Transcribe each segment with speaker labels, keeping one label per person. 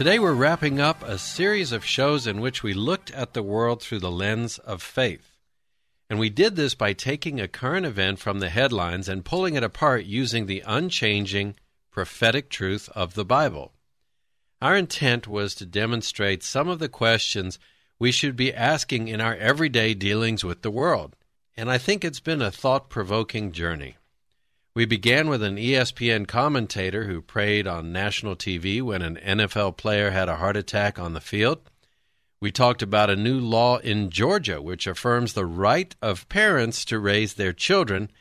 Speaker 1: Today we're wrapping up a series of shows in which we looked at the world through the lens of faith. And we did this by taking a current event from the headlines and pulling it apart using the unchanging prophetic truth of the Bible. Our intent was to demonstrate some of the questions we should be asking in our everyday dealings with the world. And I think it's been a thought provoking journey. We began with an ESPN commentator who prayed on national TV when an NFL player had a heart attack on the field. We talked about a new law in Georgia which affirms the right of parents to raise their children,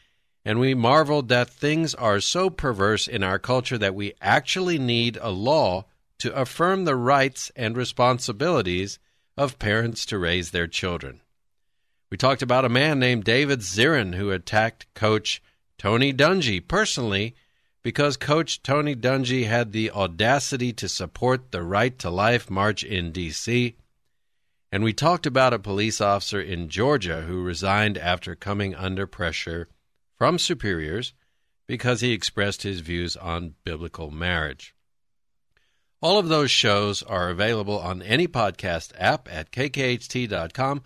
Speaker 1: and we marveled that things are so perverse in our culture that we actually need a law to affirm the rights and responsibilities of parents to raise their children. We talked about a man named David Zirin who attacked coach Tony Dungy personally because Coach Tony Dungy had the audacity to support the Right to Life March in D.C. And we talked about a police officer in Georgia who resigned after coming under pressure from superiors because he expressed his views on biblical marriage. All of those shows are available on any podcast app at kkht.com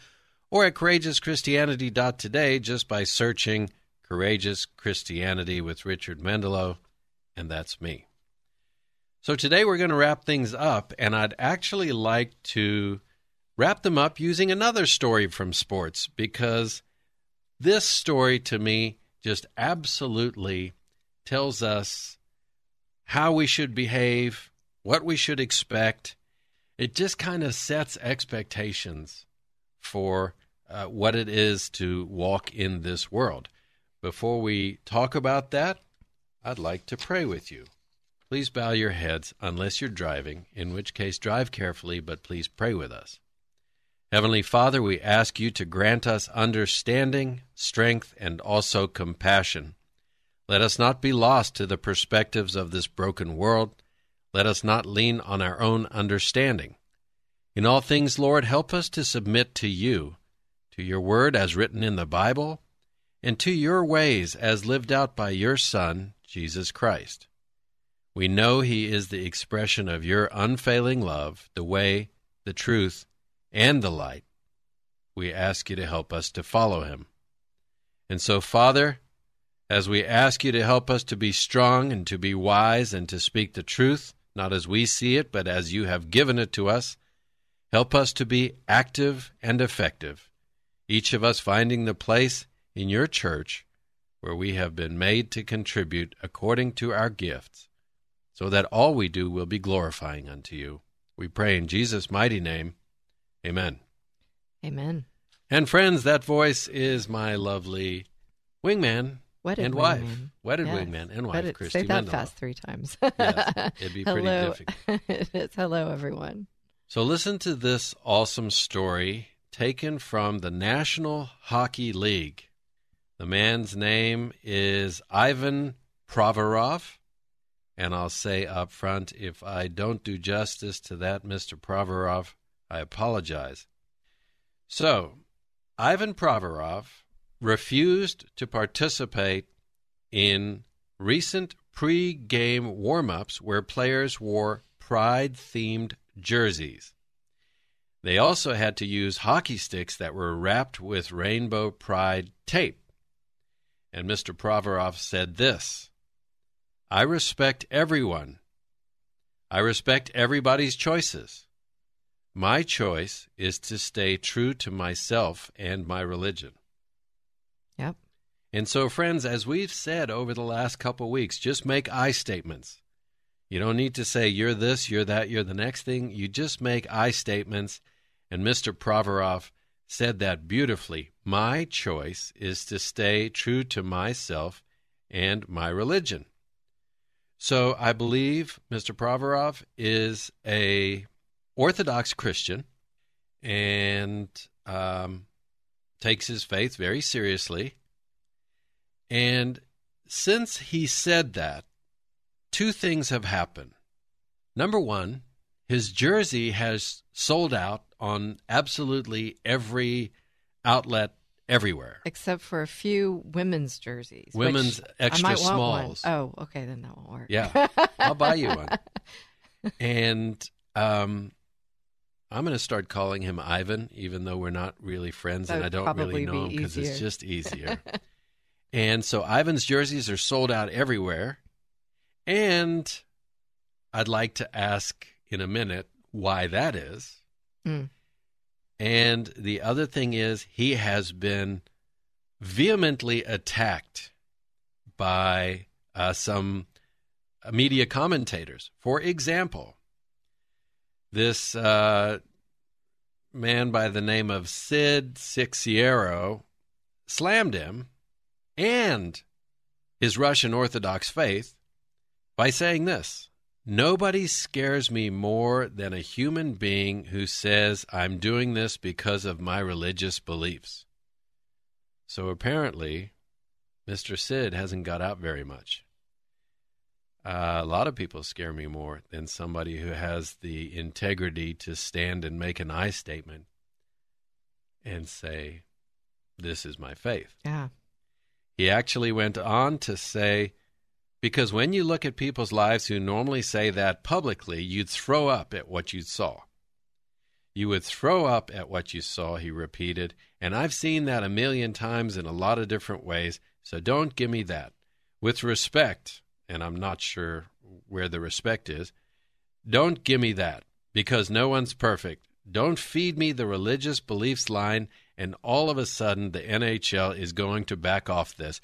Speaker 1: or at courageouschristianity.today just by searching Courageous Christianity with Richard Mendelow, and that's me. So today we're going to wrap things up, and I'd actually like to wrap them up using another story from sports because this story to me just absolutely tells us how we should behave, what we should expect. It just kind of sets expectations for uh, what it is to walk in this world. Before we talk about that, I'd like to pray with you. Please bow your heads unless you're driving, in which case drive carefully, but please pray with us. Heavenly Father, we ask you to grant us understanding, strength, and also compassion. Let us not be lost to the perspectives of this broken world. Let us not lean on our own understanding. In all things, Lord, help us to submit to you, to your word as written in the Bible, and to your ways as lived out by your Son, Jesus Christ. We know he is the expression of your unfailing love, the way, the truth, and the light. We ask you to help us to follow him. And so, Father, as we ask you to help us to be strong and to be wise and to speak the truth, not as we see it, but as you have given it to us, help us to be active and effective, each of us finding the place in your church where we have been made to contribute according to our gifts, so that all we do will be glorifying unto you. We pray in Jesus' mighty name. Amen.
Speaker 2: Amen.
Speaker 1: And friends, that voice is my lovely wingman
Speaker 2: Wedded
Speaker 1: and wife.
Speaker 2: wingman.
Speaker 1: Wedded
Speaker 2: Yes.
Speaker 1: wingman and wife,
Speaker 2: Wedded-
Speaker 1: Christy
Speaker 2: Say that
Speaker 1: Mendelow.
Speaker 2: fast three times.
Speaker 1: Yes, it'd be pretty
Speaker 2: Hello.
Speaker 1: difficult.
Speaker 2: it is. Hello, everyone.
Speaker 1: So listen to this awesome story taken from the National Hockey League. The man's name is Ivan Provorov. And I'll say up front, if I don't do justice to that, Mr. Provorov, I apologize. So, Ivan Provorov refused to participate in recent pre game warm ups where players wore pride themed jerseys. They also had to use hockey sticks that were wrapped with rainbow pride tape. And Mr. Provorov said this I respect everyone. I respect everybody's choices. My choice is to stay true to myself and my religion.
Speaker 2: Yep.
Speaker 1: And so, friends, as we've said over the last couple weeks, just make I statements. You don't need to say you're this, you're that, you're the next thing. You just make I statements. And Mr. Provorov said that beautifully. My choice is to stay true to myself and my religion. So I believe Mr. Provorov is a Orthodox Christian and um, takes his faith very seriously. And since he said that, two things have happened. Number one, his jersey has sold out on absolutely every outlet everywhere.
Speaker 2: Except for a few women's jerseys.
Speaker 1: Women's extra
Speaker 2: I might want
Speaker 1: smalls.
Speaker 2: Oh, okay, then that won't work.
Speaker 1: Yeah, I'll buy you one. And um, I'm going to start calling him Ivan, even though we're not really friends and I don't really know him because it's just easier. and so Ivan's jerseys are sold out everywhere. And I'd like to ask in a minute why that is.
Speaker 2: Mm.
Speaker 1: And the other thing is, he has been vehemently attacked by uh, some media commentators. For example, this uh, man by the name of Sid Seixeiro slammed him and his Russian Orthodox faith by saying this Nobody scares me more than a human being who says, I'm doing this because of my religious beliefs. So apparently, Mr. Sid hasn't got out very much. Uh, a lot of people scare me more than somebody who has the integrity to stand and make an I statement and say, This is my faith.
Speaker 2: Yeah.
Speaker 1: He actually went on to say, because when you look at people's lives who normally say that publicly, you'd throw up at what you saw. You would throw up at what you saw, he repeated. And I've seen that a million times in a lot of different ways, so don't give me that. With respect, and I'm not sure where the respect is, don't give me that, because no one's perfect. Don't feed me the religious beliefs line, and all of a sudden the NHL is going to back off this.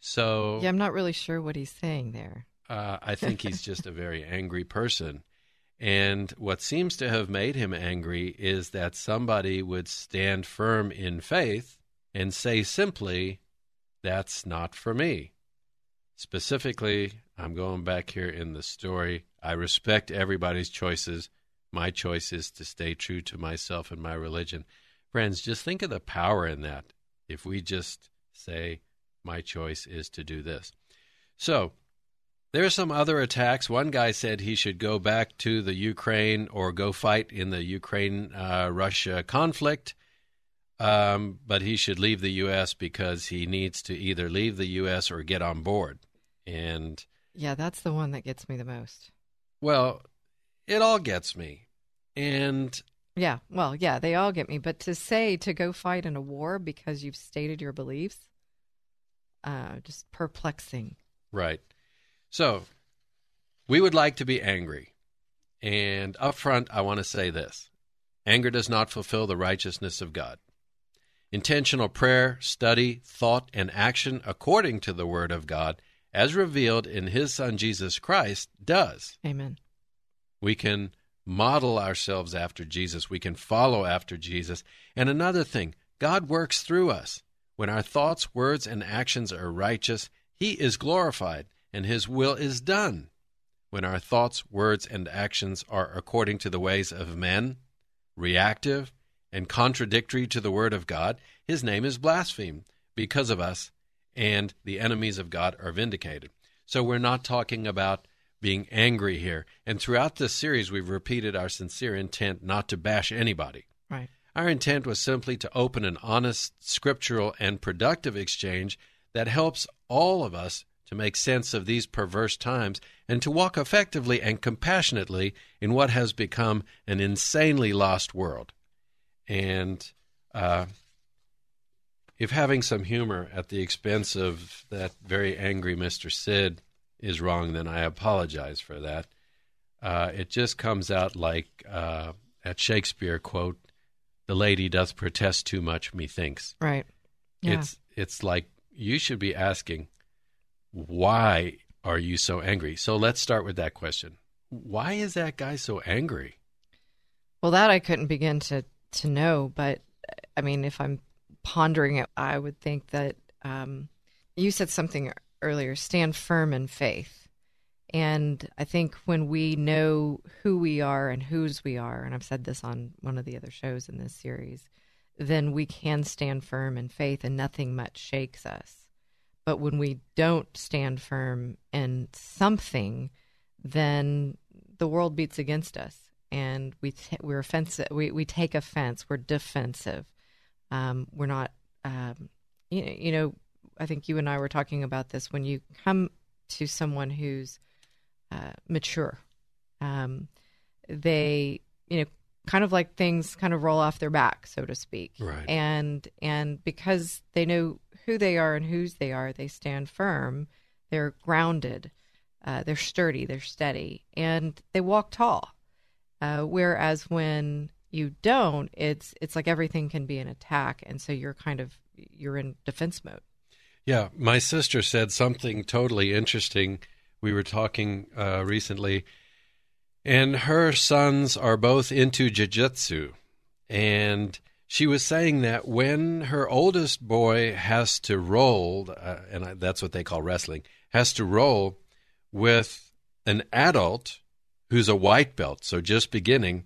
Speaker 1: So
Speaker 2: Yeah, I'm not really sure what he's saying there.
Speaker 1: uh, I think he's just a very angry person. And what seems to have made him angry is that somebody would stand firm in faith and say simply, That's not for me. Specifically, I'm going back here in the story. I respect everybody's choices. My choice is to stay true to myself and my religion. Friends, just think of the power in that if we just say, My choice is to do this. So, there are some other attacks. One guy said he should go back to the Ukraine or go fight in the Ukraine uh, Russia conflict, um, but he should leave the U.S. because he needs to either leave the U.S. or get on board. And,
Speaker 2: Yeah, that's the one that gets me the most.
Speaker 1: well, it all gets me. And
Speaker 2: Yeah, well, yeah, they all get me. But to say to go fight in a war because you've stated your beliefs, uh, just perplexing.
Speaker 1: Right. So, we would like to be angry. And up front, I want to say this anger does not fulfill the righteousness of God. Intentional prayer, study, thought, and action according to the Word of God, as revealed in His Son Jesus Christ, does.
Speaker 2: Amen.
Speaker 1: We can model ourselves after Jesus. We can follow after Jesus. And another thing, God works through us. When our thoughts, words, and actions are righteous, He is glorified and His will is done. When our thoughts, words, and actions are according to the ways of men, reactive, and contradictory to the Word of God, His name is blasphemed because of us, and the enemies of God are vindicated. So we're not talking about being angry here. And throughout this series, we've repeated our sincere intent not to bash anybody.
Speaker 2: Right.
Speaker 1: Our intent was simply to open an honest, scriptural, and productive exchange that helps all of us to make sense of these perverse times and to walk effectively and compassionately in what has become an insanely lost world. And uh, if having some humor at the expense of that very angry Mr. Sid is wrong, then I apologize for that. Uh, it just comes out like uh, at Shakespeare quote, "The lady doth protest too much, methinks."
Speaker 2: Right. Yeah.
Speaker 1: It's it's like you should be asking, why are you so angry? So let's start with that question. Why is that guy so angry?
Speaker 2: Well, that I couldn't begin to to know, but I mean, if I'm pondering it, I would think that um, you said something earlier: stand firm in faith. And I think when we know who we are and whose we are, and I've said this on one of the other shows in this series, then we can stand firm in faith and nothing much shakes us. But when we don't stand firm in something, then the world beats against us and we t- we're offensive. We, we take offense. We're defensive. Um, we're not, um, you, you know, I think you and I were talking about this when you come to someone who's uh, mature. Um, they, you know, kind of like things kind of roll off their back, so to speak.
Speaker 1: Right.
Speaker 2: And and because they know who they are and whose they are, they stand firm. They're grounded. Uh, they're sturdy. They're steady, and they walk tall. Uh, whereas when you don't, it's it's like everything can be an attack, and so you're kind of you're in defense mode.
Speaker 1: Yeah, my sister said something totally interesting. We were talking uh, recently, and her sons are both into jiu-jitsu, and she was saying that when her oldest boy has to roll, uh, and I, that's what they call wrestling, has to roll with an adult who's a white belt, so just beginning,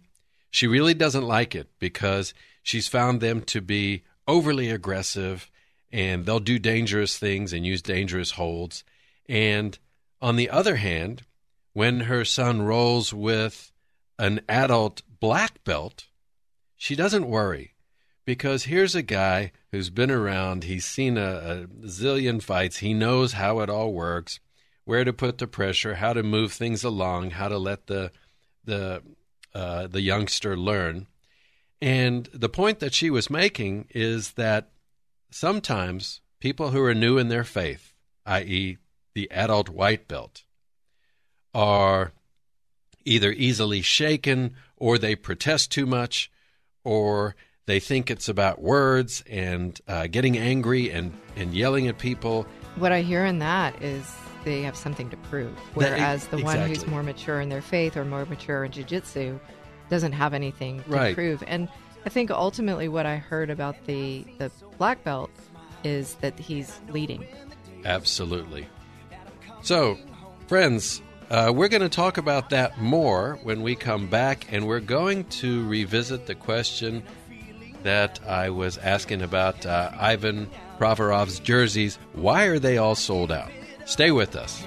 Speaker 1: she really doesn't like it because she's found them to be overly aggressive and they'll do dangerous things and use dangerous holds. And on the other hand, when her son rolls with an adult black belt, she doesn't worry because here's a guy who's been around, he's seen a, a zillion fights, he knows how it all works where to put the pressure, how to move things along, how to let the the uh, the youngster learn. And the point that she was making is that sometimes people who are new in their faith, i.e., the adult white belt, are either easily shaken or they protest too much or they think it's about words and uh, getting angry and, and yelling at people.
Speaker 2: What I hear in that is they have something to prove. Whereas the
Speaker 1: exactly.
Speaker 2: one who's more mature in their faith or more mature in jiu-jitsu doesn't have anything to
Speaker 1: Right.
Speaker 2: prove. And I think ultimately what I heard about the the black belt is that he's leading.
Speaker 1: Absolutely. So, friends, uh, we're going to talk about that more when we come back, and we're going to revisit the question that I was asking about uh, Ivan Provorov's jerseys. Why are they all sold out? Stay with us.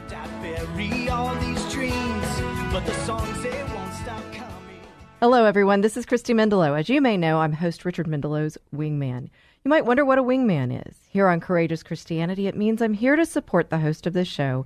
Speaker 2: Hello, everyone. This is Christy Mendelow. As you may know, I'm host Richard Mendelow's Wingman. You might wonder what a wingman is. Here on Courageous Christianity, it means I'm here to support the host of this show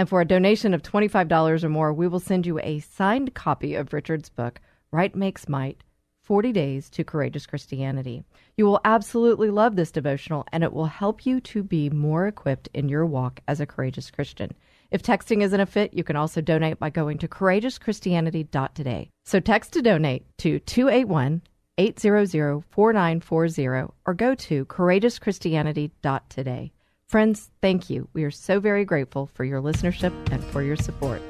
Speaker 2: And for a donation of $25 or more, we will send you a signed copy of Richard's book, Right Makes Might
Speaker 3: 40 Days to Courageous Christianity. You will absolutely love this devotional, and it will help you to be more equipped in your walk as a courageous Christian. If texting isn't a fit, you can also donate by going to courageouschristianity.today. So text to donate to 281 800 4940 or go to courageouschristianity.today. Friends, thank you. We are so very grateful for your listenership and for your support.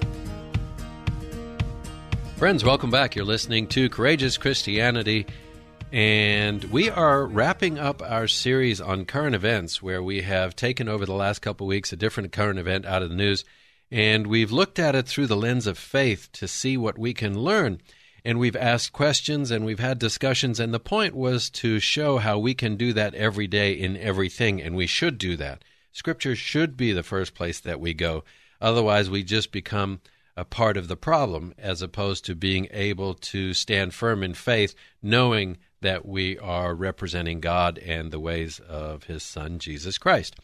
Speaker 1: Friends, welcome back. You're listening to Courageous Christianity, and we are wrapping up our series on current events where we have taken over the last couple weeks a different current event out of the news, and we've looked at it through the lens of faith to see what we can learn. And we've asked questions and we've had discussions, and the point was to show how we can do that every day in everything, and we should do that. Scripture should be the first place that we go. Otherwise, we just become a part of the problem as opposed to being able to stand firm in faith, knowing that we are representing God and the ways of His Son, Jesus Christ.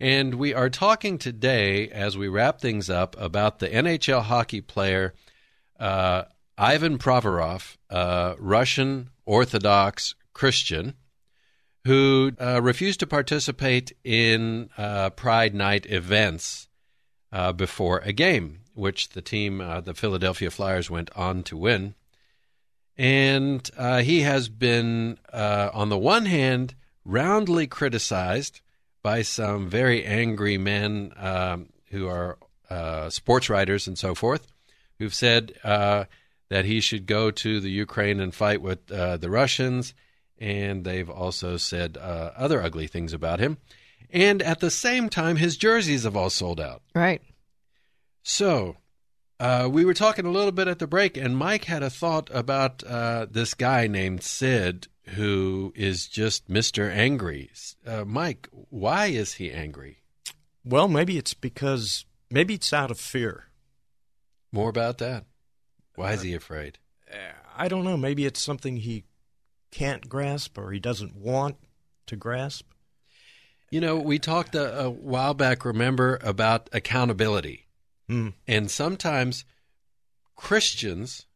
Speaker 1: And we are talking today, as we wrap things up, about the NHL hockey player uh, Ivan Provorov, a Russian Orthodox Christian who uh, refused to participate in uh, Pride Night events uh, before a game which the team, uh, the Philadelphia Flyers, went on to win. And uh, he has been, uh, on the one hand, roundly criticized by some very angry men um, who are sports writers and so forth, who've said that he should go to the Ukraine and fight with uh, the Russians. And they've also said other ugly things about him. And at the same time, his jerseys have all sold out.
Speaker 2: Right.
Speaker 1: So, uh, we were talking a little bit at the break, and Mike had a thought about uh, this guy named Sid who is just Mr. Angry. Uh, Mike, why is he angry?
Speaker 4: Well, maybe it's because, maybe it's out of fear.
Speaker 1: More about that. Why is he afraid?
Speaker 4: I don't know. Maybe it's something he can't grasp or he doesn't want to grasp.
Speaker 1: You know, we talked a, a while back, remember, about accountability.
Speaker 4: Mm.
Speaker 1: And sometimes Christians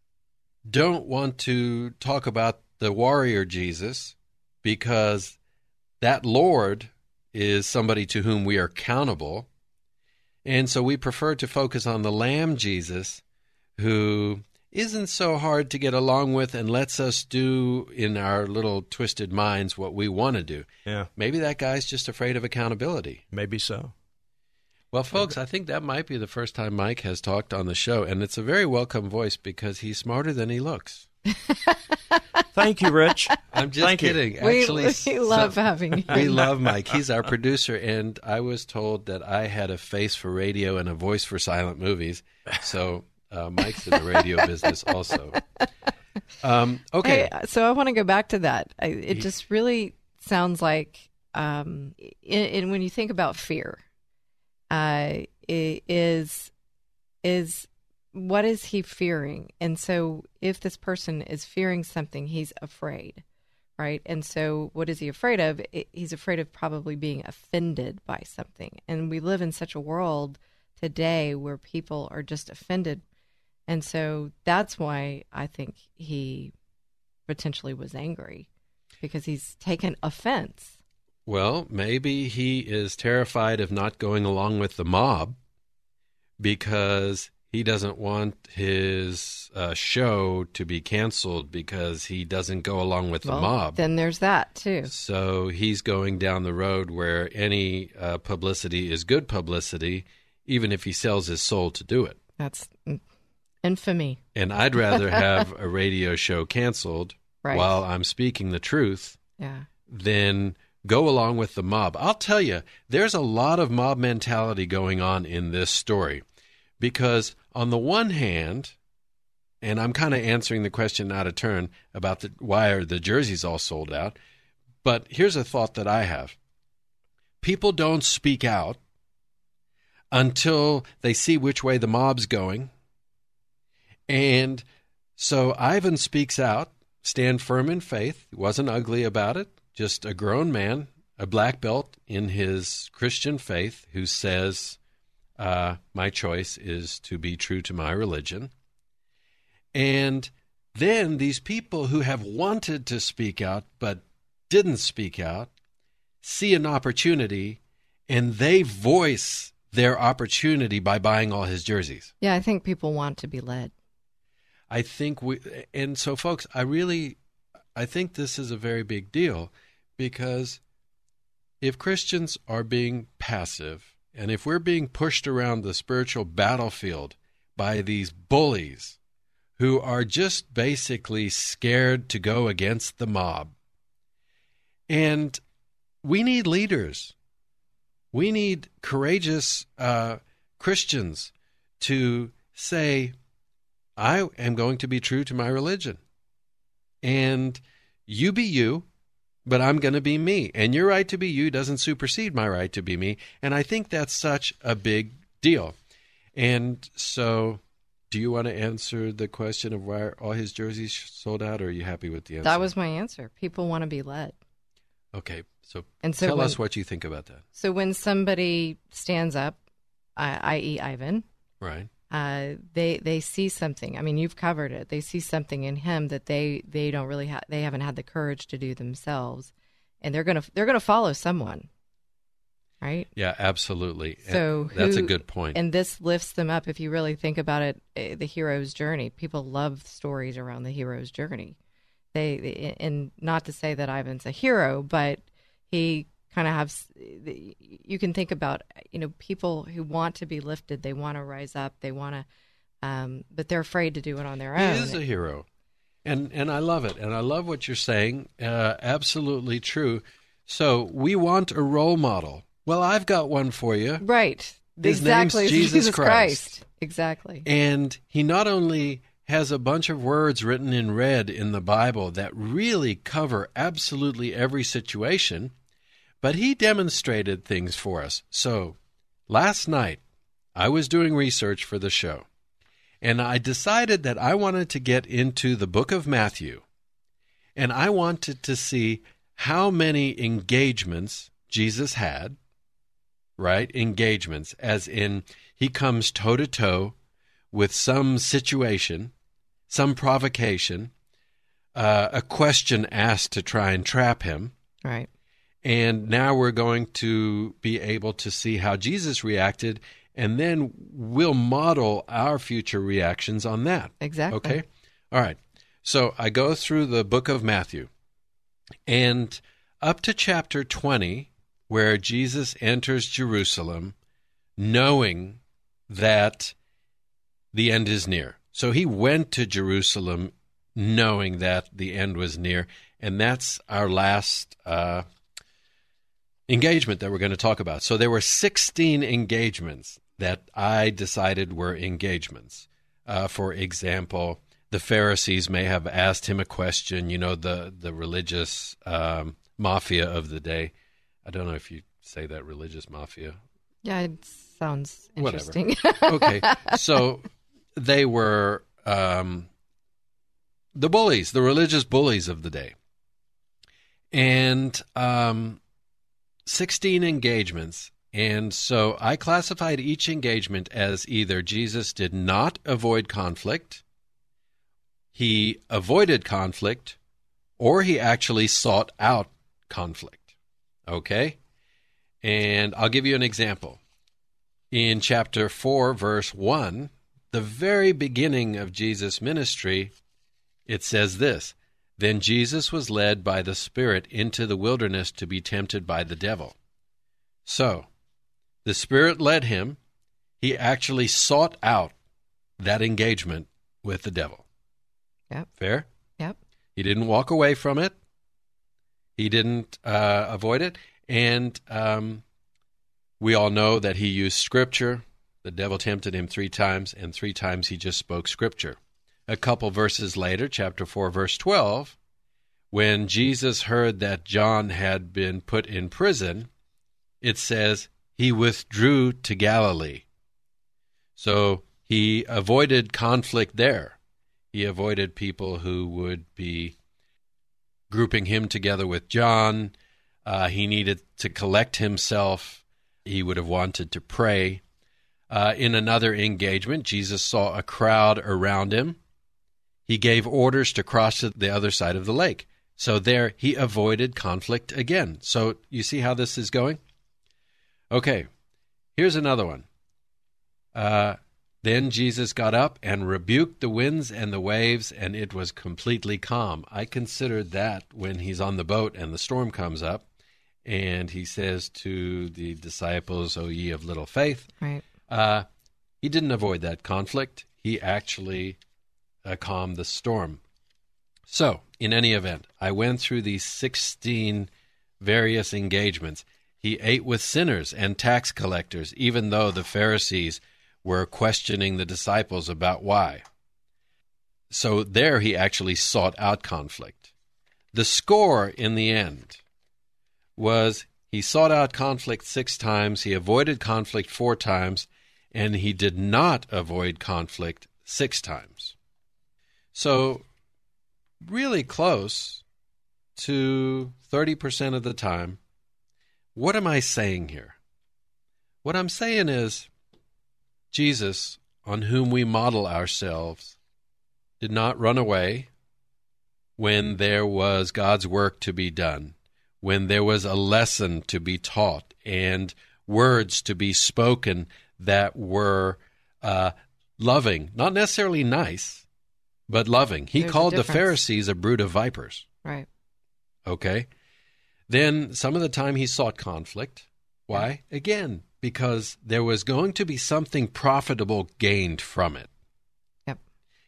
Speaker 1: don't want to talk about the warrior Jesus because that Lord is somebody to whom we are accountable. And so we prefer to focus on the Lamb Jesus who isn't so hard to get along with and lets us do in our little twisted minds what we want to do.
Speaker 4: Yeah.
Speaker 1: Maybe that guy's just afraid of accountability.
Speaker 4: Maybe so.
Speaker 1: Well, folks, I think that might be the first time Mike has talked on the show, and it's a very welcome voice because he's smarter than he looks.
Speaker 4: Thank you, Rich.
Speaker 1: I'm just
Speaker 4: Thank
Speaker 1: kidding.
Speaker 2: We,
Speaker 1: Actually,
Speaker 2: we love having you.
Speaker 1: we love Mike. He's our producer, and I was told that I had a face for radio and a voice for silent movies. So uh, Mike's in the radio business also. Um, okay,
Speaker 2: Hey, so I want to go back to that. I, it just really sounds like, um, in when you think about fear, uh, is is what is he fearing? And so, if this person is fearing something, he's afraid, right? And so, what is he afraid of? He's afraid of probably being offended by something. And we live in such a world today where people are just offended and so that's why I think he potentially was angry because he's taken offense.
Speaker 1: well, maybe he is terrified of not going along with the mob because he doesn't want his uh, show to be canceled because he doesn't go along with the mob.
Speaker 2: Then there's that too.
Speaker 1: So he's going down the road where any uh, publicity is good publicity, even if he sells his soul to do it.
Speaker 2: That's infamy.
Speaker 1: And I'd rather have a radio show canceled
Speaker 2: Right.
Speaker 1: while I'm speaking the truth
Speaker 2: Yeah.
Speaker 1: than go along with the mob. I'll tell you, there's a lot of mob mentality going on in this story because, on the one hand, and I'm kind of answering the question out of turn about the, why are the jerseys all sold out. But here's a thought that I have people don't speak out until they see which way the mob's going. And so Ivan speaks out, stand firm in faith, wasn't ugly about it, just a grown man, a black belt in his Christian faith who says, uh, My choice is to be true to my religion. And then these people who have wanted to speak out but didn't speak out see an opportunity and they voice their opportunity by buying all his jerseys.
Speaker 2: Yeah, I think people want to be led.
Speaker 1: I think we, and so folks, I really, I think this is a very big deal because if Christians are being passive and if we're being pushed around the spiritual battlefield by these bullies who are just basically scared to go against the mob, and we need leaders. We need courageous uh, Christians to say, I am going to be true to my religion. And you be you, but I'm going to be me. And your right to be you doesn't supersede my right to be me. And I think that's such a big deal. And so, do you want to answer the question of why all his jerseys sold out, or are you happy with the answer?
Speaker 2: That was my answer. People want to be led.
Speaker 1: Okay, so,
Speaker 2: And so
Speaker 1: tell
Speaker 2: when-
Speaker 1: us what you think about that.
Speaker 2: So when somebody stands up, uh, i.e., Ivan,
Speaker 1: Right.
Speaker 2: Uh, they they see something. I mean, you've covered it. They see something in him that they they don't really ha- they haven't had the courage to do themselves, and they're gonna they're gonna follow someone, right?
Speaker 1: Yeah, absolutely.
Speaker 2: So
Speaker 1: that's a good point.
Speaker 2: And this lifts them up. If you really think about it, eh, the hero's journey. People love stories around the hero's journey. They and not to say that Ivan's a hero, but he kind of has. You can think about you know people who want to be lifted. They want to rise up. They want to, um, but they're afraid to do it on their own He
Speaker 1: is a hero, and and I love it, and I love what you're saying. Uh, absolutely true. So we want a role model. Well, I've got one for you.
Speaker 2: right.
Speaker 1: His
Speaker 2: exactly.
Speaker 1: name's Jesus Christ.
Speaker 2: Exactly.
Speaker 1: And he not only has a bunch of words written in red in the Bible that really cover absolutely every situation, but he demonstrated things for us. So last night, I was doing research for the show, and I decided that I wanted to get into the book of Matthew, and I wanted to see how many engagements Jesus had, right? Engagements, as in he comes toe to toe with some situation, some provocation, uh, a question asked to try and trap him.
Speaker 2: Right.
Speaker 1: And now we're going to be able to see how Jesus reacted, and then we'll model our future reactions on that.
Speaker 2: Exactly.
Speaker 1: Okay? All right. So I go through the book of Matthew, and up to chapter 20, where Jesus enters Jerusalem, knowing that the end is near. So he went to Jerusalem knowing that the end was near. And that's our last uh, engagement that we're going to talk about. So there were 16 engagements that I decided were engagements. Uh, for example, the Pharisees may have asked him a question, you know, the, the religious um, mafia of the day. I don't know if you say that religious mafia.
Speaker 2: Yeah, it sounds interesting.
Speaker 1: okay, so they were um, the bullies, the religious bullies of the day, and um, sixteen engagements. And so I classified each engagement as either Jesus did not avoid conflict, he avoided conflict, or he actually sought out conflict. Okay? And I'll give you an example. In chapter 4, verse 1, the very beginning of Jesus' ministry, it says this Then Jesus was led by the Spirit into the wilderness to be tempted by the devil. So, the Spirit led him. He actually sought out that engagement with the devil.
Speaker 2: Yep.
Speaker 1: Fair?
Speaker 2: Yep.
Speaker 1: He didn't walk away from it. He didn't uh, avoid it. And um, we all know that he used scripture. The devil tempted him three times, and three times he just spoke scripture. A couple verses later, chapter 4, verse 12, when Jesus heard that John had been put in prison, it says he withdrew to Galilee. So he avoided conflict there. He avoided people who would be grouping him together with John. Uh, he needed to collect himself. He would have wanted to pray. Uh, in another engagement, Jesus saw a crowd around him. He gave orders to cross to the other side of the lake. So there he avoided conflict again. So you see how this is going? Okay, here's another one. Uh, then Jesus got up and rebuked the winds and the waves, and it was completely calm. I considered that when he's on the boat and the storm comes up, and he says to the disciples, O ye of little faith.
Speaker 5: Right.
Speaker 1: Uh, he didn't avoid that conflict. He actually uh, calmed the storm. So, in any event, I went through these 16 various engagements. He ate with sinners and tax collectors, even though the Pharisees were questioning the disciples about why. So, there he actually sought out conflict. The score in the end was he sought out conflict six times, he avoided conflict four times, and he did not avoid conflict six times. So, really close to 30% of the time. What am I saying here? What I'm saying is Jesus, on whom we model ourselves, did not run away when there was God's work to be done, when there was a lesson to be taught and words to be spoken that were uh, loving, not necessarily nice, but loving. He
Speaker 5: There's
Speaker 1: called the. Pharisees a brood of vipers.
Speaker 5: Right.
Speaker 1: Okay. Then some of the time he sought conflict. Why? Again, because there was going to be something profitable gained from it.
Speaker 5: Yep.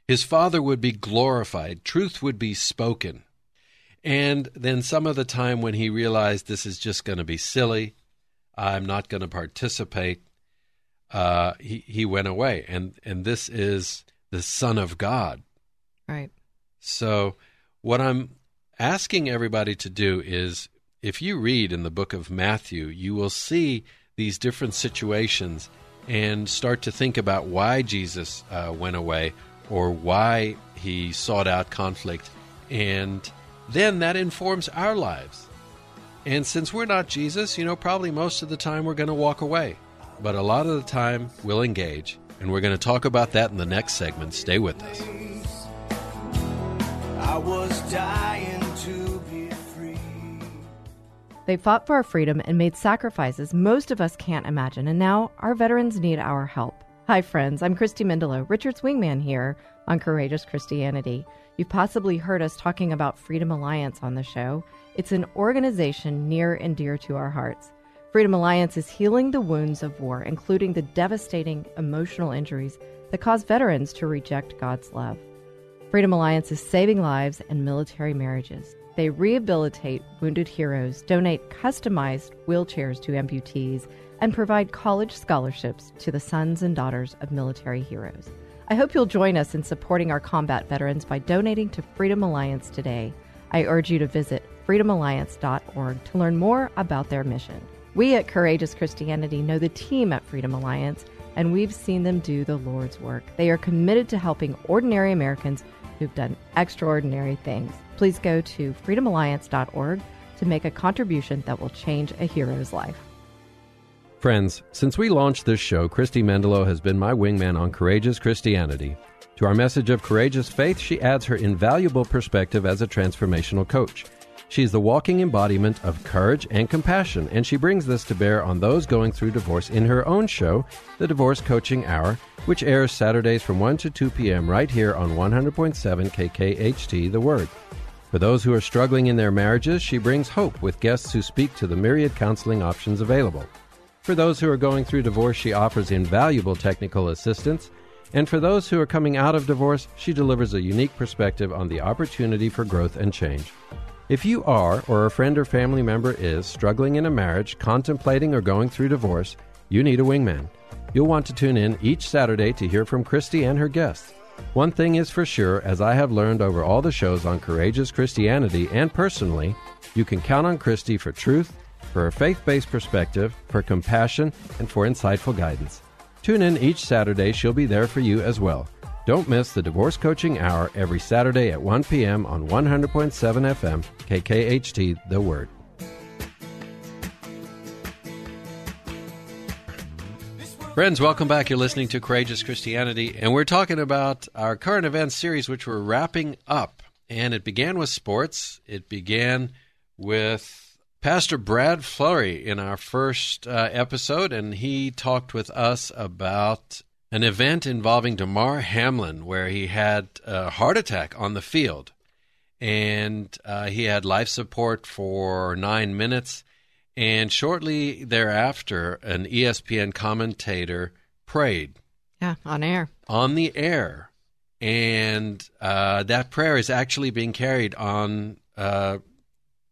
Speaker 1: His father would be glorified, truth would be spoken. And then some of the time when he realized this is just going to be silly, I'm not going to participate, uh, he, he went away. And, and this is the Son of God.
Speaker 5: Right.
Speaker 1: So, what I'm asking everybody to do is if you read in the book of Matthew, you will see these different situations and start to think about why Jesus uh, went away or why he sought out conflict. And then that informs our lives. And since we're not Jesus, you know, probably most of the time we're going to walk away. But a lot of the time we'll engage. And we're going to talk about that in the next segment. Stay with us.
Speaker 6: I was dying to be free.
Speaker 2: They fought for our freedom and made sacrifices most of us can't imagine, and now our veterans need our help. Hi, friends. I'm Christy Mendelow, Richard's wingman here on Courageous Christianity. You've possibly heard us talking about Freedom Alliance on the show. It's an organization near and dear to our hearts. Freedom Alliance is healing the wounds of war, including the devastating emotional injuries that cause veterans to reject God's love. Freedom Alliance is saving lives and military marriages. They rehabilitate wounded heroes, donate customized wheelchairs to amputees, and provide college scholarships to the sons and daughters of military heroes. I hope you'll join us in supporting our combat veterans by donating to Freedom Alliance today. I urge you to visit freedomalliance.org to learn more about their mission. We at Courageous Christianity know the team at Freedom Alliance, and we've seen them do the Lord's work. They are committed to helping ordinary Americans who've done extraordinary things. Please go to freedomalliance.org to make a contribution that will change a hero's life.
Speaker 1: Friends, since we launched this show, Christy Mendelow has been my wingman on Courageous Christianity. To our message of courageous faith, she adds her invaluable perspective as a transformational coach. She is the walking embodiment of courage and compassion, and she brings this to bear on those going through divorce in her own show, The Divorce Coaching Hour, which airs Saturdays from 1 to 2 p.m. right here on 100.7 KKHT The Word. For those who are struggling in their marriages, she brings hope with guests who speak to the myriad counseling options available. For those who are going through divorce, she offers invaluable technical assistance. And for those who are coming out of divorce, she delivers a unique perspective on the opportunity for growth and change. If you are, or a friend or family member is, struggling in a marriage, contemplating or going through divorce, you need a wingman. You'll want to tune in each Saturday to hear from Christy and her guests. One thing is for sure, as I have learned over all the shows on Courageous Christianity and personally, you can count on Christy for truth, for a faith based perspective, for compassion, and for insightful guidance. Tune in each Saturday, she'll be there for you as well. Don't miss the Divorce Coaching Hour every Saturday at 1 p.m. on 100.7 FM, KKHT The Word. Friends, welcome back. You're listening to Courageous Christianity, and we're talking about our current events series, which we're wrapping up. And it began with sports. It began with Pastor Brad Flurry in our first uh, episode, and he talked with us about an event involving Damar Hamlin, where he had a heart attack on the field. And uh, he had life support for nine minutes and shortly thereafter, an ESPN commentator prayed.
Speaker 2: Yeah, on air.
Speaker 1: On the air. And uh, that prayer is actually being carried on uh,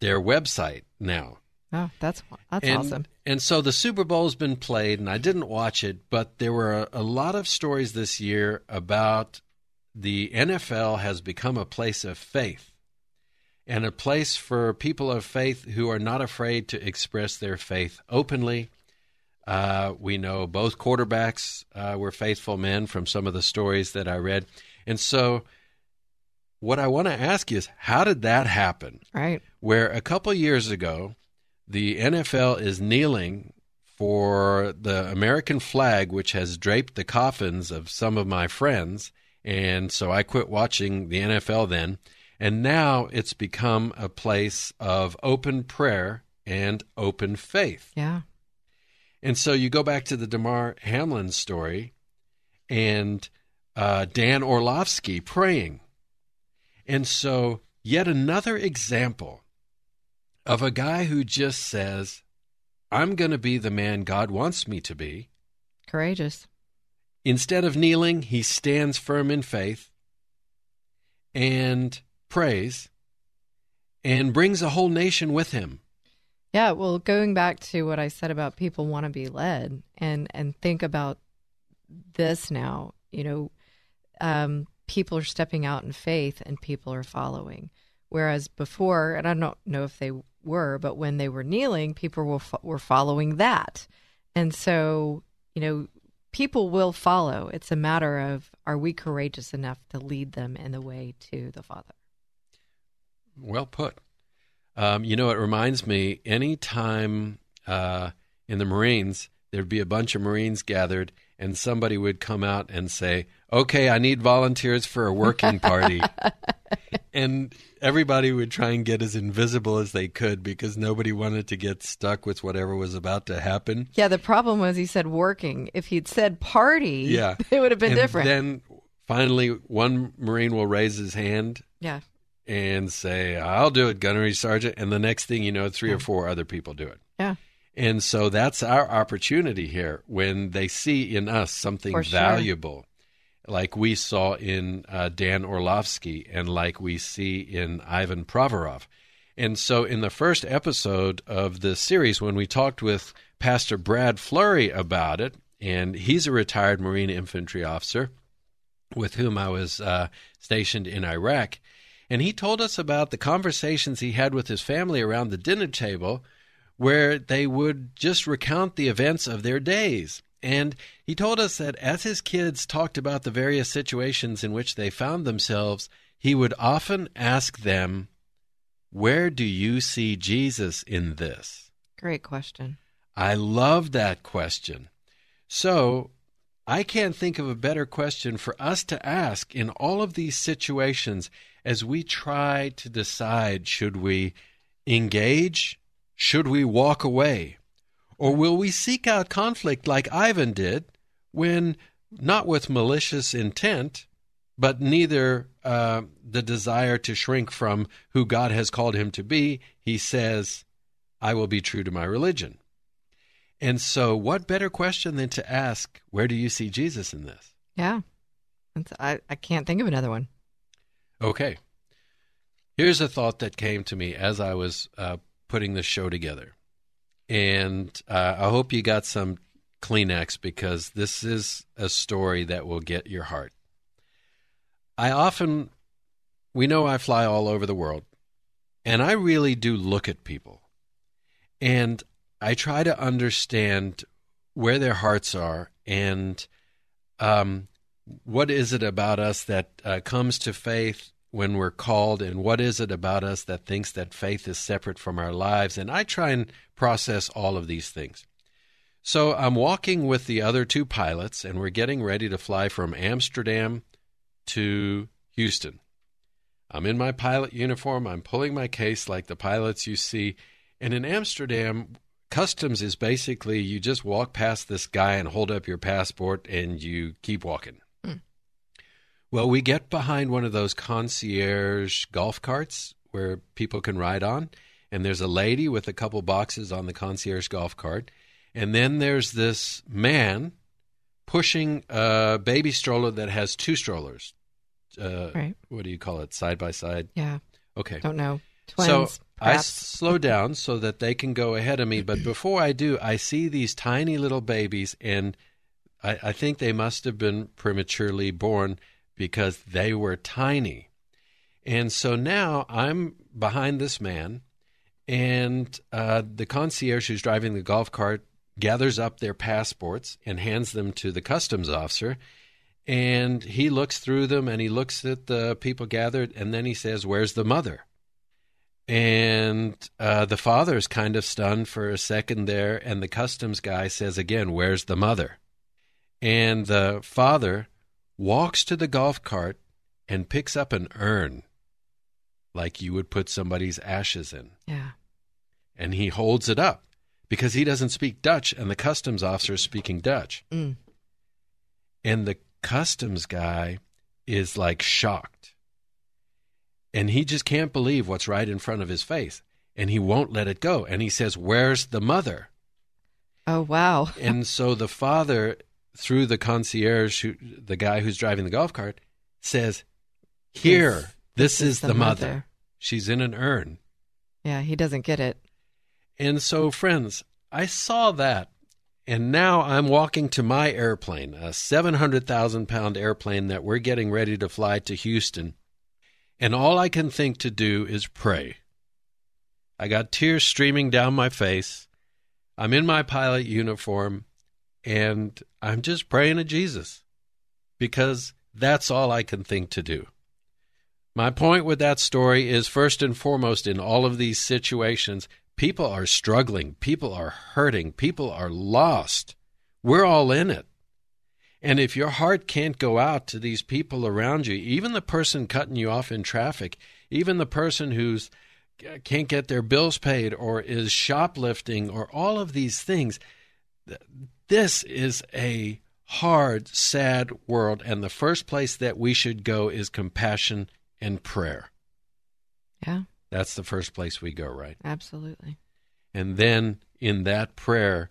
Speaker 1: their website now.
Speaker 2: Oh, that's that's
Speaker 1: and,
Speaker 2: awesome.
Speaker 1: And so the Super Bowl's been played, and I didn't watch it, but there were a, a lot of stories this year about the NFL has become a place of faith and a place for people of faith who are not afraid to express their faith openly. Uh, we know both quarterbacks uh, were faithful men from some of the stories that I read. And so, what I want to ask you is how did that happen?
Speaker 2: Right.
Speaker 1: Where a couple years ago, the NFL is kneeling for the American flag, which has draped the coffins of some of my friends. And so I quit watching the NFL then. And now it's become a place of open prayer and open faith.
Speaker 2: Yeah.
Speaker 1: And so you go back to the Damar Hamlin story and uh, Dan Orlovsky praying. And so, yet another example of a guy who just says, I'm going to be the man God wants me to be.
Speaker 2: Courageous.
Speaker 1: Instead of kneeling, he stands firm in faith and prays and brings a whole nation with him.
Speaker 2: Yeah, well, going back to what I said about people want to be led and and think about this now, you know, um, people are stepping out in faith and people are following. Whereas before, and I don't know if they were, but when they were kneeling, people were were following that, and so you know, people will follow. It's a matter of are we courageous enough to lead them in the way to the Father.
Speaker 1: Well put. Um, you know, it reminds me anytime uh, in the Marines, there'd be a bunch of Marines gathered, and somebody would come out and say, Okay, I need volunteers for a working party. and everybody would try and get as invisible as they could because nobody wanted to get stuck with whatever was about to happen.
Speaker 2: Yeah, the problem was he said working. If he'd said party,
Speaker 1: yeah.
Speaker 2: it would have been
Speaker 1: and
Speaker 2: different.
Speaker 1: Then finally, one Marine will raise his hand.
Speaker 2: Yeah
Speaker 1: and say, I'll do it, Gunnery Sergeant. And the next thing you know, three or four other people do it.
Speaker 2: Yeah.
Speaker 1: And so that's our opportunity here when they see in us something
Speaker 2: sure.
Speaker 1: valuable, like we saw in uh, Dan Orlovsky and like we see in Ivan Provorov. And so in the first episode of the series, when we talked with Pastor Brad Flurry about it, and he's a retired Marine infantry officer with whom I was uh, stationed in Iraq. And he told us about the conversations he had with his family around the dinner table where they would just recount the events of their days. And he told us that as his kids talked about the various situations in which they found themselves, he would often ask them, Where do you see Jesus in this?
Speaker 2: Great question.
Speaker 1: I love that question. So I can't think of a better question for us to ask in all of these situations as we try to decide should we engage, should we walk away, or will we seek out conflict like Ivan did when not with malicious intent, but neither uh, the desire to shrink from who God has called him to be, he says, I will be true to my religion. And so, what better question than to ask, where do you see Jesus in this?
Speaker 2: Yeah. I, I can't think of another one.
Speaker 1: Okay. Here's a thought that came to me as I was uh, putting this show together. And uh, I hope you got some Kleenex because this is a story that will get your heart. I often, we know I fly all over the world, and I really do look at people. And I try to understand where their hearts are and um, what is it about us that uh, comes to faith when we're called, and what is it about us that thinks that faith is separate from our lives. And I try and process all of these things. So I'm walking with the other two pilots, and we're getting ready to fly from Amsterdam to Houston. I'm in my pilot uniform. I'm pulling my case like the pilots you see. And in Amsterdam, customs is basically you just walk past this guy and hold up your passport and you keep walking. Well, we get behind one of those concierge golf carts where people can ride on, and there's a lady with a couple boxes on the concierge golf cart. And then there's this man pushing a baby stroller that has two strollers. Uh,
Speaker 2: Right.
Speaker 1: What do you call it? Side by side?
Speaker 2: Yeah.
Speaker 1: Okay.
Speaker 2: Don't know. Twins.
Speaker 1: so I slow down so that they can go ahead of me. But before I do, I see these tiny little babies, and I, I think they must have been prematurely born because they were tiny. And so now I'm behind this man, and uh, the concierge who's driving the golf cart gathers up their passports and hands them to the customs officer. And he looks through them and he looks at the people gathered, and then he says, Where's the mother? And uh, the is kind of stunned for a second there, and the customs guy says again, Where's the mother? And the father walks to the golf cart and picks up an urn like you would put somebody's ashes in.
Speaker 2: Yeah.
Speaker 1: And he holds it up because he doesn't speak Dutch, and the customs officer is speaking Dutch.
Speaker 2: Mm.
Speaker 1: And the customs guy is like shocked. And he just can't believe what's right in front of his face. And he won't let it go. And he says, Where's the mother?
Speaker 2: Oh wow.
Speaker 1: and so the father, through the concierge, who, the guy who's driving the golf cart, says, Here, this, is, the, mother. She's in an urn.
Speaker 2: Yeah, he doesn't get it.
Speaker 1: And so, friends, I saw that. And now I'm walking to my airplane, a 700,000 pound airplane that we're getting ready to fly to Houston. And all I can think to do is pray. I got tears streaming down my face. I'm in my pilot uniform, and I'm just praying to Jesus because that's all I can think to do. My point with that story is first and foremost, in all of these situations, people are struggling, people are hurting, people are lost. We're all in it. And if your heart can't go out to these people around you, even the person cutting you off in traffic, even the person who's uh, can't get their bills paid or is shoplifting or all of these things, th- this is a hard, sad world. And the first place that we should go is compassion and prayer.
Speaker 2: Yeah,
Speaker 1: That's the first place we go, right?
Speaker 2: absolutely.
Speaker 1: And then in that prayer,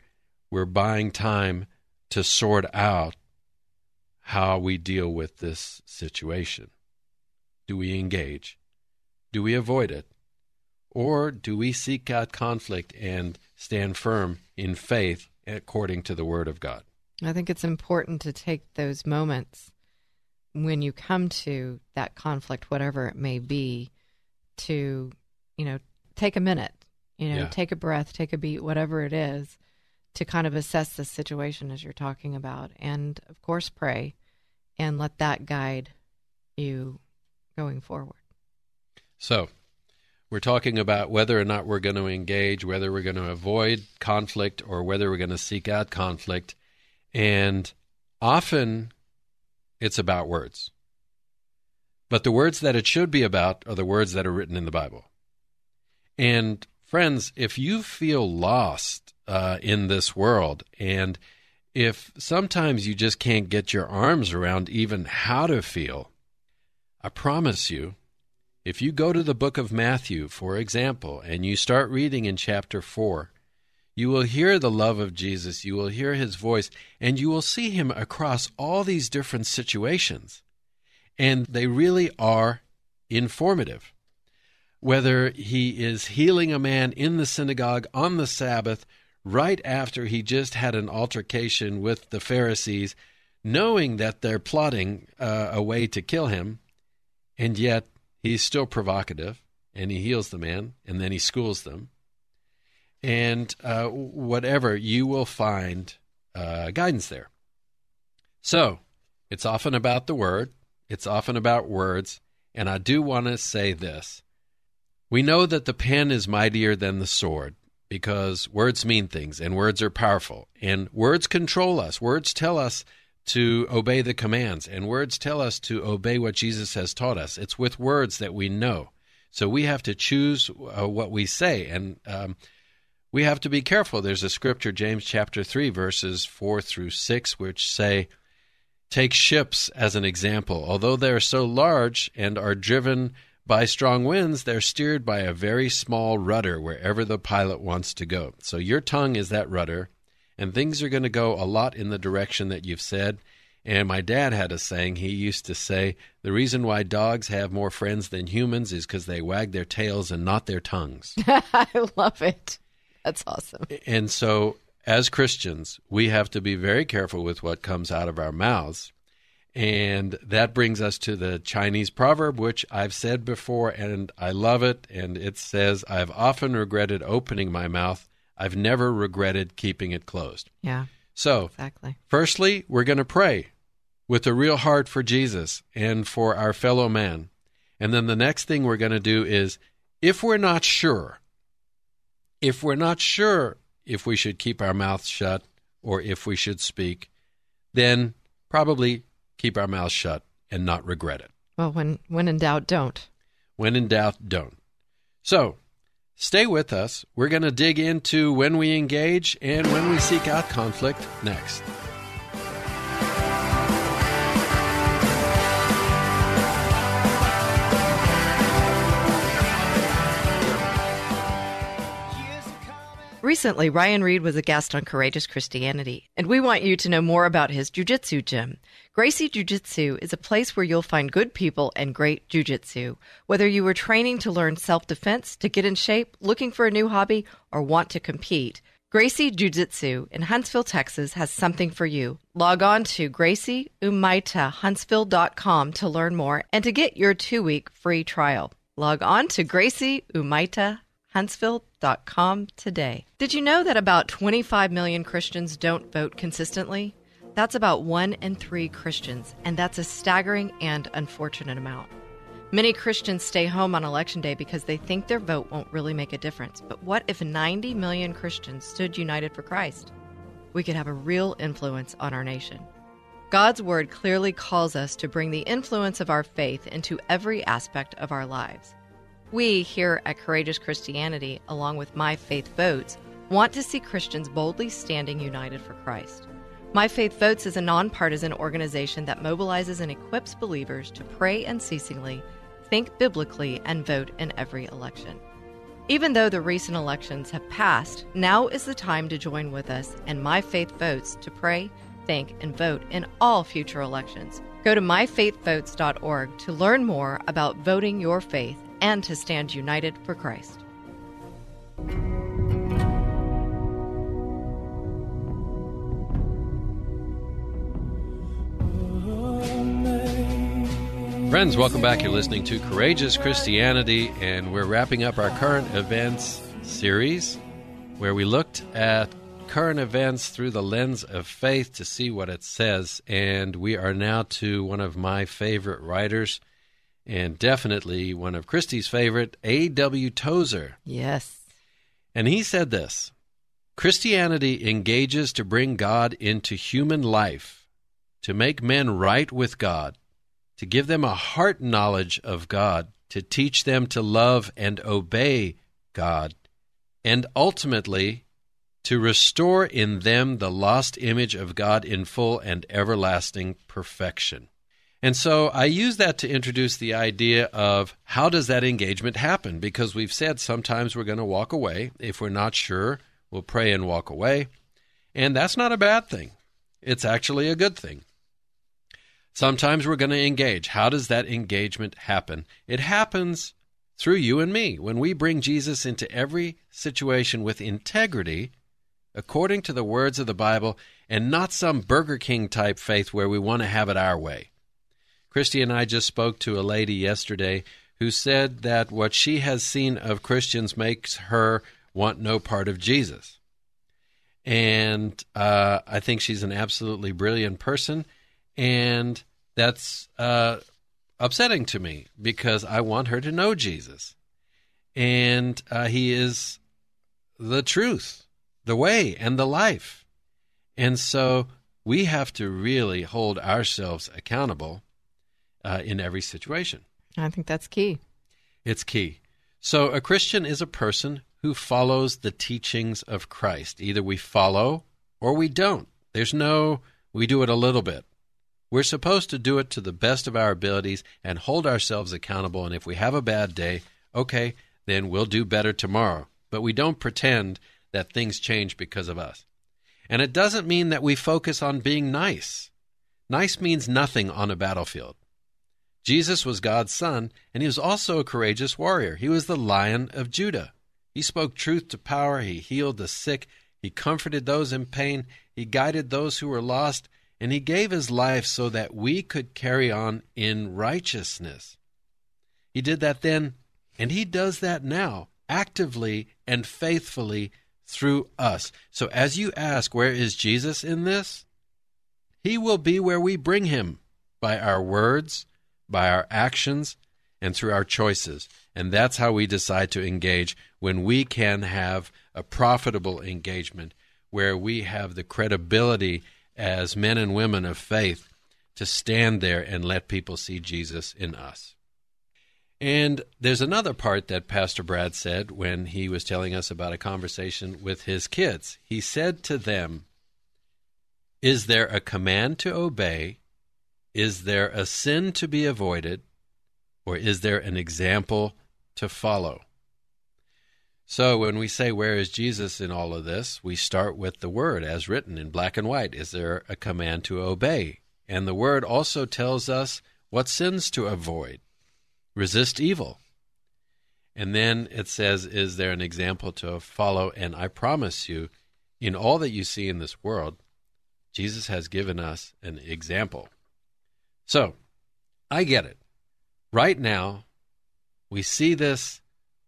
Speaker 1: we're buying time to sort out how we deal with this situation. Do we engage? Do we avoid it? Or do we seek out conflict and stand firm in faith according to the Word of God?
Speaker 2: I think it's important to take those moments when you come to that conflict, whatever it may be, to, you know, take a minute, you know,
Speaker 1: Yeah.
Speaker 2: take a breath, take a beat, whatever it is, to kind of assess the situation as you're talking about. And of course, pray and let that guide you going forward.
Speaker 1: So, we're talking about whether or not we're going to engage, whether we're going to avoid conflict, or whether we're going to seek out conflict. And often it's about words. But the words that it should be about are the words that are written in the Bible. And friends, if you feel lost uh, in this world, and if sometimes you just can't get your arms around even how to feel, I promise you, if you go to the book of Matthew, for example, and you start reading in chapter 4, you will hear the love of Jesus, you will hear his voice, and you will see him across all these different situations. And they really are informative. Whether he is healing a man in the synagogue on the Sabbath, right after he just had an altercation with the Pharisees, knowing that they're plotting uh, a way to kill him, and yet he's still provocative and he heals the man and then he schools them. And uh, whatever, you will find uh, guidance there. So it's often about the word, it's often about words. And I do want to say this we know that the pen is mightier than the sword because words mean things and words are powerful and words control us. Words tell us to obey the commands and words tell us to obey what Jesus has taught us. It's with words that we know. So we have to choose uh, what we say and um, we have to be careful. There's a scripture, James chapter 3, verses 4 through 6, which say, Take ships as an example. Although they are so large and are driven by strong winds, they're steered by a very small rudder wherever the pilot wants to go. So your tongue is that rudder, and things are going to go a lot in the direction that you've said. And my dad had a saying. He used to say, The reason why dogs have more friends than humans is because they wag their tails and not their tongues.
Speaker 2: I love it. That's awesome.
Speaker 1: And so, as Christians, we have to be very careful with what comes out of our mouths and that brings us to the Chinese proverb, which I've said before, and I love it. And it says, I've often regretted opening my mouth. I've never regretted keeping it closed.
Speaker 2: Yeah.
Speaker 1: So,
Speaker 2: exactly.
Speaker 1: firstly, we're going to pray with a real heart for Jesus and for our fellow man. And then the next thing we're going to do is, if we're not sure, if we're not sure if we should keep our mouths shut or if we should speak, then probably keep our mouths shut and not regret it.
Speaker 2: Well, when when in doubt, don't.
Speaker 1: When in doubt, don't. So, stay with us. We're going to dig into when we engage and when we seek out conflict next.
Speaker 2: Recently, Ryan Reed was a guest on Courageous Christianity, and we want you to know more about his jujitsu gym. Gracie Jiu-Jitsu is a place where you'll find good people and great jiu-jitsu. Whether you are training to learn self-defense, to get in shape, looking for a new hobby, or want to compete, Gracie Jiu-Jitsu in Huntsville, Texas has something for you. Log on to GracieHumaitaHuntsville.com to learn more and to get your two-week free trial. Log on to GracieHumaitaHuntsville.com today. Did you know that about 25 million Christians don't vote consistently? That's about one in three Christians, and that's a staggering and unfortunate amount. Many Christians stay home on election day because they think their vote won't really make a difference. But what if 90 million Christians stood united for Christ? We could have a real influence on our nation. God's Word clearly calls us to bring the influence of our faith into every aspect of our lives. We here at Courageous Christianity, along with My Faith Votes, want to see Christians boldly standing united for Christ. My Faith Votes is a nonpartisan organization that mobilizes and equips believers to pray unceasingly, think biblically, and vote in every election. Even though the recent elections have passed, now is the time to join with us and My Faith Votes to pray, think, and vote in all future elections. Go to myfaithvotes.org to learn more about voting your faith and to stand united for Christ.
Speaker 1: Friends, welcome back. You're listening to Courageous Christianity, and we're wrapping up our current events series where we looked at current events through the lens of faith to see what it says. And we are now to one of my favorite writers, and definitely one of Christy's favorite, A.W. Tozer.
Speaker 2: Yes.
Speaker 1: And he said this Christianity engages to bring God into human life, to make men right with God, to give them a heart knowledge of God, to teach them to love and obey God, and ultimately to restore in them the lost image of God in full and everlasting perfection. And so I use that to introduce the idea of how does that engagement happen? Because we've said sometimes we're going to walk away. If we're not sure, we'll pray and walk away. And that's not a bad thing, it's actually a good thing. Sometimes we're going to engage. How does that engagement happen? It happens through you and me. When we bring Jesus into every situation with integrity, according to the words of the Bible, and not some Burger King type faith where we want to have it our way. Christy and I just spoke to a lady yesterday who said that what she has seen of Christians makes her want no part of Jesus. And uh, I think she's an absolutely brilliant person. And that's uh, upsetting to me because I want her to know Jesus. And uh, he is the truth, the way, and the life. And so we have to really hold ourselves accountable uh, in every situation.
Speaker 2: I think that's key.
Speaker 1: It's key. So a Christian is a person who follows the teachings of Christ. Either we follow or we don't. There's no, we do it a little bit. We're supposed to do it to the best of our abilities and hold ourselves accountable. And if we have a bad day, okay, then we'll do better tomorrow. But we don't pretend that things change because of us. And it doesn't mean that we focus on being nice. Nice means nothing on a battlefield. Jesus was God's son, and he was also a courageous warrior. He was the lion of Judah. He spoke truth to power, he healed the sick, he comforted those in pain, he guided those who were lost, and he gave his life so that we could carry on in righteousness. He did that then, and he does that now, actively and faithfully through us. So as you ask, where is Jesus in this? He will be where we bring him by our words, by our actions, and through our choices. And that's how we decide to engage when we can have a profitable engagement where we have the credibility as men and women of faith to stand there and let people see Jesus in us. And there's another part that Pastor Brad said when he was telling us about a conversation with his kids. He said to them, Is there a command to obey? Is there a sin to be avoided? Or is there an example to follow? So when we say, Where is Jesus in all of this? we start with the word as written in black and white. Is there a command to obey? And the word also tells us what sins to avoid. Resist evil. And then it says, Is there an example to follow? And I promise you, in all that you see in this world, Jesus has given us an example. So, I get it. Right now, we see this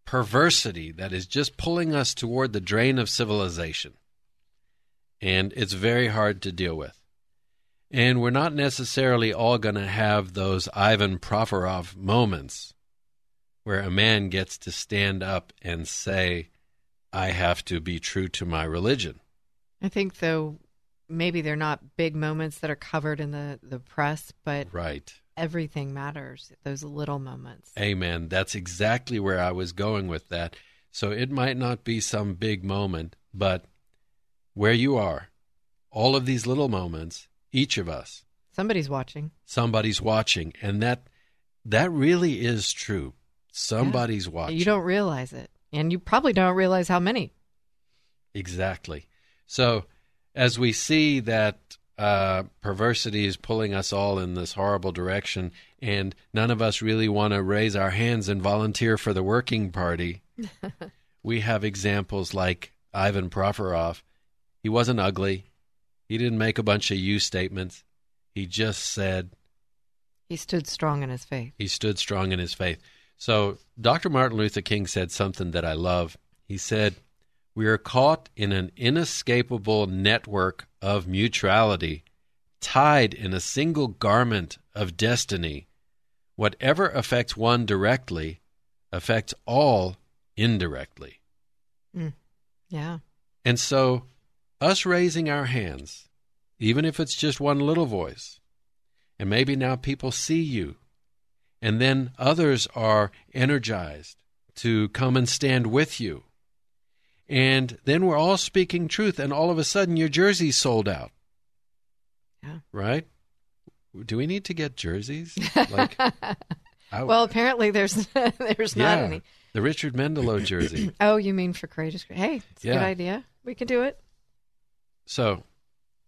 Speaker 1: perversity that is just pulling us toward the drain of civilization. And it's very hard to deal with. And we're not necessarily all going to have those Ivan Provorov moments where a man gets to stand up and say, I have to be true to my religion.
Speaker 2: I think, though, maybe they're not big moments that are covered in the, the press, but
Speaker 1: right.
Speaker 2: Everything matters, those little moments.
Speaker 1: Amen. That's exactly where I was going with that. So it might not be some big moment, but where you are, all of these little moments, each of us,
Speaker 2: somebody's watching.
Speaker 1: Somebody's watching, and that that really is true. Somebody's yeah. watching.
Speaker 2: You don't realize it, and you probably don't realize how many.
Speaker 1: Exactly. So as we see that uh, perversity is pulling us all in this horrible direction, and none of us really want to raise our hands and volunteer for the working party, we have examples like Ivan Provorov. He wasn't ugly. He didn't make a bunch of you statements. He just said.
Speaker 2: He stood strong in his faith.
Speaker 1: He stood strong in his faith. So Dr. Martin Luther King said something that I love. He said, we are caught in an inescapable network of mutuality, tied in a single garment of destiny. Whatever affects one directly affects all indirectly.
Speaker 2: Mm. Yeah.
Speaker 1: And so, us raising our hands, even if it's just one little voice, and maybe now people see you, and then others are energized to come and stand with you and then we're all speaking truth, and all of a sudden your jersey's sold out.
Speaker 2: Yeah.
Speaker 1: Right? Do we need to get jerseys?
Speaker 2: Like, I, well, apparently there's there's
Speaker 1: yeah,
Speaker 2: not any.
Speaker 1: The Richard Mendelow jersey.
Speaker 2: oh, you mean for courageous? Hey, it's yeah. a good idea. We can do it.
Speaker 1: So,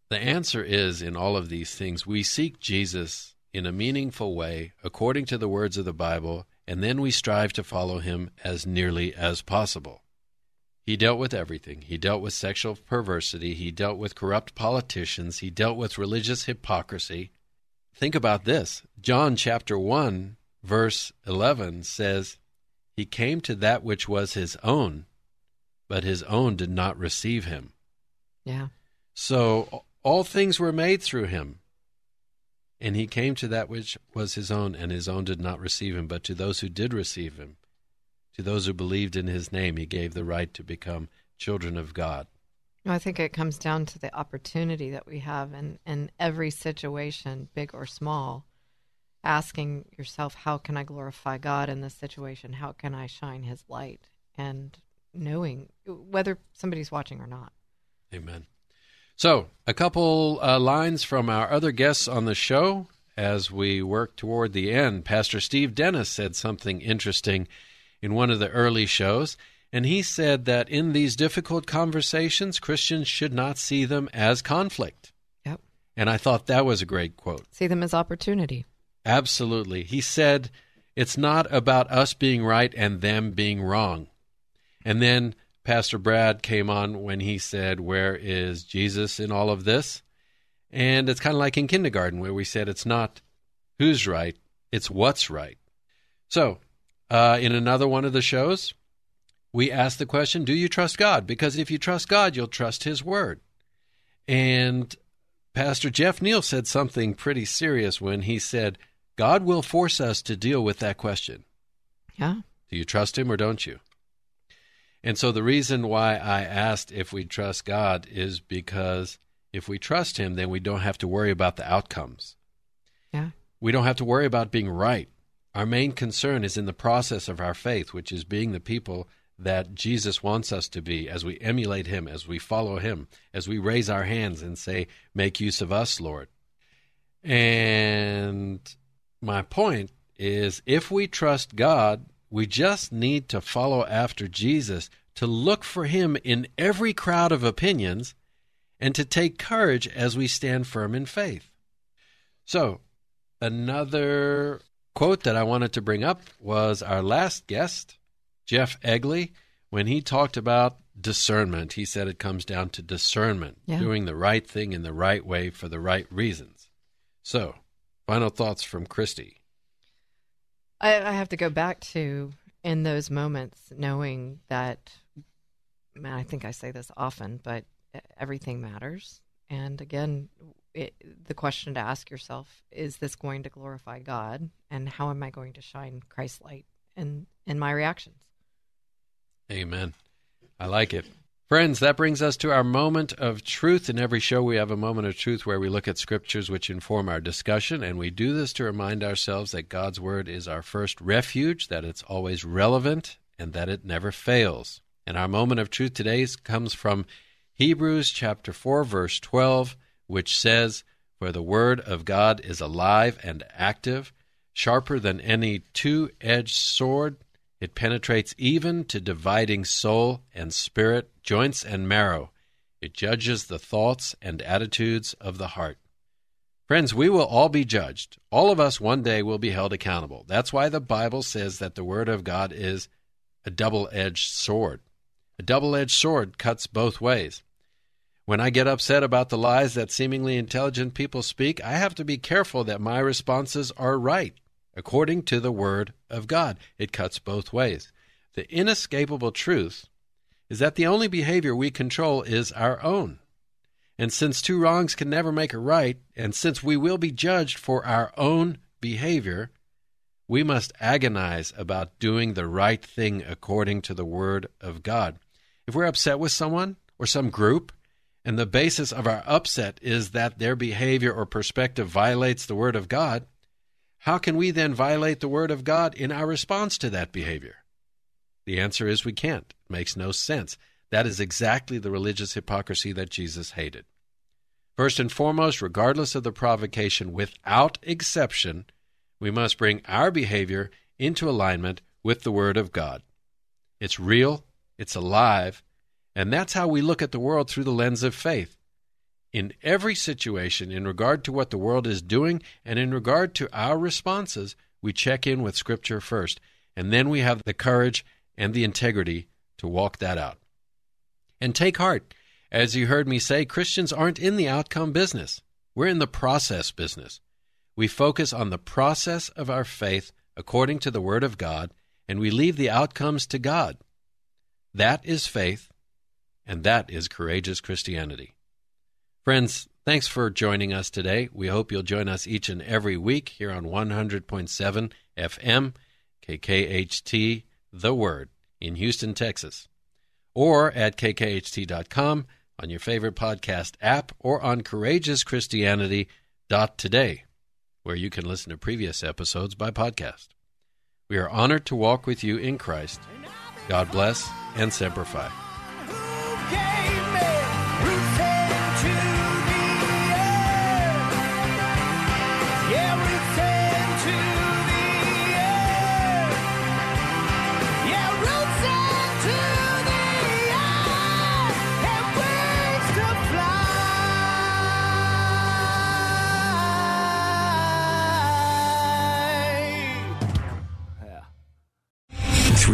Speaker 1: the answer is in all of these things, we seek Jesus in a meaningful way, according to the words of the Bible, and then we strive to follow him as nearly as possible. He dealt with everything. He dealt with sexual perversity. He dealt with corrupt politicians. He dealt with religious hypocrisy. Think about this. John chapter 1, verse 11 says, He came to that which was his own, but his own did not receive him.
Speaker 2: Yeah.
Speaker 1: So all things were made through him. And he came to that which was his own, and his own did not receive him. But to those who did receive him, to those who believed in his name, he gave the right to become children of God?
Speaker 2: I think it comes down to the opportunity that we have in, in every situation, big or small, asking yourself, how can I glorify God in this situation? How can I shine his light? And knowing whether somebody's watching or not.
Speaker 1: Amen. So, a couple uh, lines from our other guests on the show as we work toward the end. Pastor Steve Dennis said something interesting in one of the early shows, and he said that in these difficult conversations, Christians should not see them as conflict.
Speaker 2: Yep.
Speaker 1: And I thought that was a great quote.
Speaker 2: See them as opportunity.
Speaker 1: Absolutely. He said, it's not about us being right and them being wrong. And then Pastor Brad came on when he said, Where is Jesus in all of this? And it's kind of like in kindergarten where we said it's not who's right, it's what's right. So, uh, in another one of the shows, we asked the question Do you trust God? Because if you trust God, you'll trust His Word. And Pastor Jeff Neal said something pretty serious when he said, God will force us to deal with that question.
Speaker 2: Yeah.
Speaker 1: Do you trust Him or don't you? And so the reason why I asked if we trust God is because if we trust Him, then we don't have to worry about the outcomes.
Speaker 2: Yeah.
Speaker 1: We don't have to worry about being right. Our main concern is in the process of our faith, which is being the people that Jesus wants us to be as we emulate Him, as we follow Him, as we raise our hands and say, Make use of us, Lord. And my point is if we trust God, we just need to follow after Jesus, to look for him in every crowd of opinions, and to take courage as we stand firm in faith. So, another quote that I wanted to bring up was our last guest, Jeff Egley, when he talked about discernment. He said it comes down to discernment,
Speaker 2: Yeah.
Speaker 1: doing the right thing in the right way for the right reasons. So, final thoughts from Christy.
Speaker 2: I, I have to go back to in those moments knowing that man, I think I say this often, but everything matters. And again, it, the question to ask yourself is this going to glorify God? And how am I going to shine Christ's light in, in my reactions?
Speaker 1: Amen. I like it. Friends, that brings us to our moment of truth. In every show, we have a moment of truth where we look at scriptures which inform our discussion, and we do this to remind ourselves that God's Word is our first refuge, that it's always relevant, and that it never fails. And our moment of truth today comes from Hebrews chapter 4, verse 12, which says, For the Word of God is alive and active, sharper than any two edged sword it penetrates even to dividing soul and spirit, joints and marrow. It judges the thoughts and attitudes of the heart. Friends, we will all be judged. All of us one day will be held accountable. That's why the Bible says that the Word of God is a double edged sword. A double edged sword cuts both ways. When I get upset about the lies that seemingly intelligent people speak, I have to be careful that my responses are right according to the Word of God. It cuts both ways. The inescapable truth is that the only behavior we control is our own. And since two wrongs can never make a right, and since we will be judged for our own behavior, we must agonize about doing the right thing according to the Word of God. If we're upset with someone or some group, and the basis of our upset is that their behavior or perspective violates the Word of God, how can we then violate the Word of God in our response to that behavior? The answer is we can't. It makes no sense. That is exactly the religious hypocrisy that Jesus hated. First and foremost, regardless of the provocation, without exception, we must bring our behavior into alignment with the Word of God. It's real, it's alive, and that's how we look at the world through the lens of faith in every situation, in regard to what the world is doing and in regard to our responses, we check in with Scripture first, and then we have the courage and the integrity to walk that out. And take heart. As you heard me say, Christians aren't in the outcome business, we're in the process business. We focus on the process of our faith according to the Word of God, and we leave the outcomes to God. That is faith, and that is courageous Christianity. Friends, thanks for joining us today. We hope you'll join us each and every week here on 100.7 FM, KKHT, The Word, in Houston, Texas. or at kkht.com on your favorite podcast app or on courageouschristianity.today, where you can listen to previous episodes by podcast. We are honored to walk with you in Christ. God bless and Semper Fi.